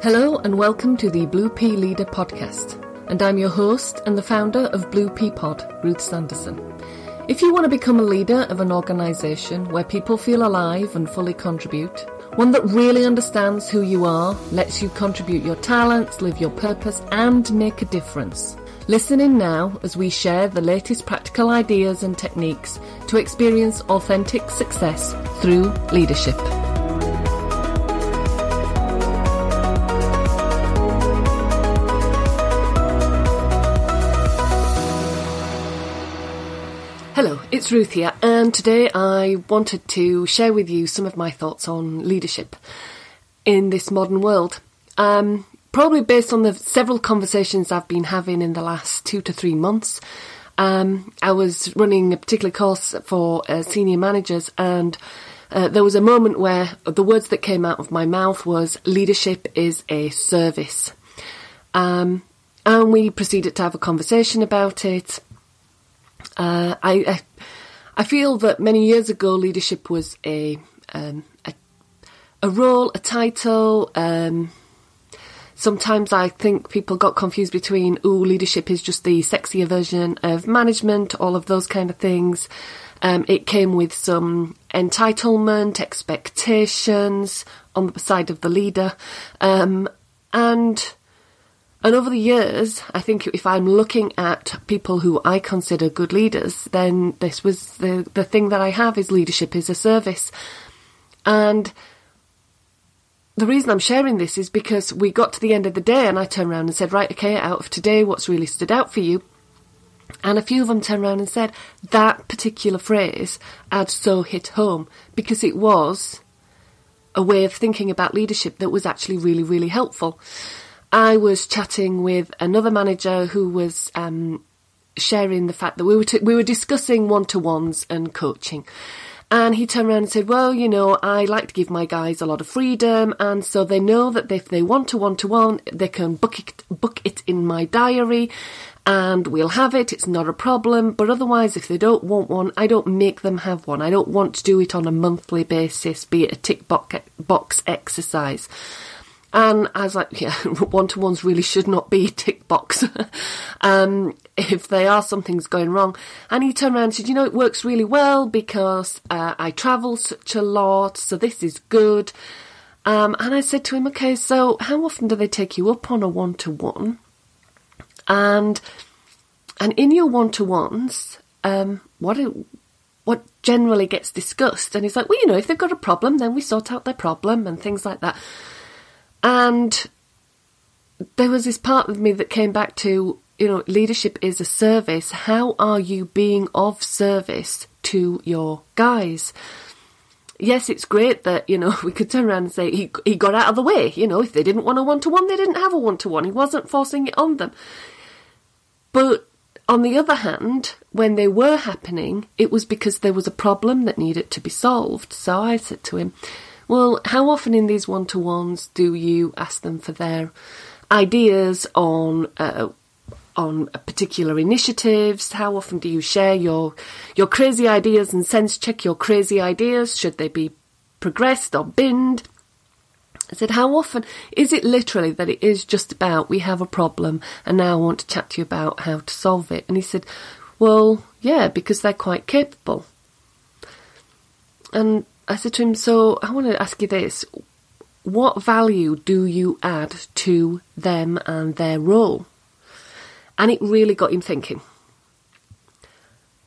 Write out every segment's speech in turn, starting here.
Hello and welcome to the Blue Pea Leader podcast. And I'm your host and the founder of Blue Pea Pod, Ruth Sanderson. If you want to become a leader of an organisation where people feel alive and fully contribute, one that really understands who you are, lets you contribute your talents, live your purpose, and make a difference. Listen in now as we share the latest practical ideas and techniques to experience authentic success through leadership. It's Ruth here, and today I wanted to share with you some of my thoughts on leadership in this modern world. Um, probably based on the several conversations I've been having in the last two to three months. Um, I was running a particular course for uh, senior managers, and uh, there was a moment where the words that came out of my mouth was "leadership is a service," um, and we proceeded to have a conversation about it. Uh, I, I, I feel that many years ago, leadership was a um, a, a, role, a title. Um, sometimes I think people got confused between, "ooh, leadership is just the sexier version of management," all of those kind of things. Um, it came with some entitlement, expectations on the side of the leader, um, and and over the years, I think if I'm looking at people who I consider good leaders, then this was the, the thing that I have is leadership is a service. And the reason I'm sharing this is because we got to the end of the day and I turned around and said, right, okay, out of today, what's really stood out for you? And a few of them turned around and said, that particular phrase had so hit home because it was a way of thinking about leadership that was actually really, really helpful. I was chatting with another manager who was um, sharing the fact that we were t- we were discussing one to ones and coaching. And he turned around and said, Well, you know, I like to give my guys a lot of freedom, and so they know that if they want to one to one, they can book it, book it in my diary, and we'll have it. It's not a problem. But otherwise, if they don't want one, I don't make them have one. I don't want to do it on a monthly basis, be it a tick box exercise. And I was like, yeah, one to ones really should not be tick box. um, if they are, something's going wrong. And he turned around and said, you know, it works really well because uh, I travel such a lot, so this is good. Um, and I said to him, okay, so how often do they take you up on a one to one? And and in your one to ones, um, what what generally gets discussed? And he's like, well, you know, if they've got a problem, then we sort out their problem and things like that. And there was this part of me that came back to, you know, leadership is a service. How are you being of service to your guys? Yes, it's great that, you know, we could turn around and say he, he got out of the way. You know, if they didn't want a one to one, they didn't have a one to one. He wasn't forcing it on them. But on the other hand, when they were happening, it was because there was a problem that needed to be solved. So I said to him, well, how often in these one to ones do you ask them for their ideas on uh, on particular initiatives? How often do you share your your crazy ideas and sense check your crazy ideas? Should they be progressed or binned? I said, how often is it literally that it is just about we have a problem and now I want to chat to you about how to solve it? And he said, well, yeah, because they're quite capable. And I said to him, So I want to ask you this. What value do you add to them and their role? And it really got him thinking.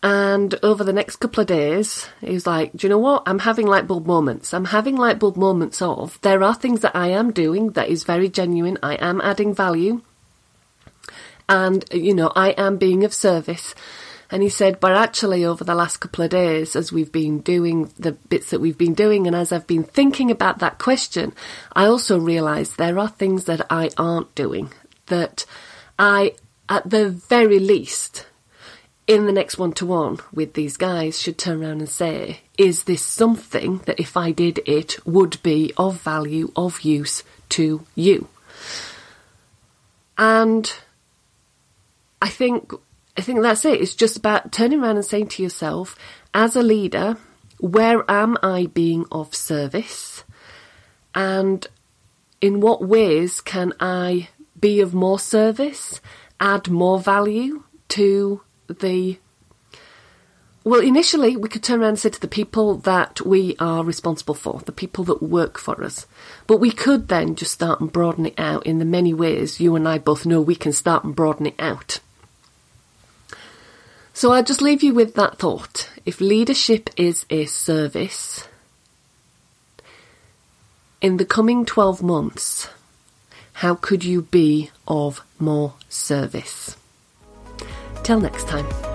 And over the next couple of days, he was like, Do you know what? I'm having light bulb moments. I'm having light bulb moments of there are things that I am doing that is very genuine. I am adding value. And, you know, I am being of service. And he said, but actually, over the last couple of days, as we've been doing the bits that we've been doing, and as I've been thinking about that question, I also realised there are things that I aren't doing that I, at the very least, in the next one to one with these guys, should turn around and say, is this something that if I did it would be of value, of use to you? And I think I think that's it. It's just about turning around and saying to yourself, as a leader, where am I being of service? And in what ways can I be of more service, add more value to the well, initially, we could turn around and say to the people that we are responsible for, the people that work for us. But we could then just start and broaden it out in the many ways you and I both know we can start and broaden it out. So I'll just leave you with that thought. If leadership is a service, in the coming 12 months, how could you be of more service? Till next time.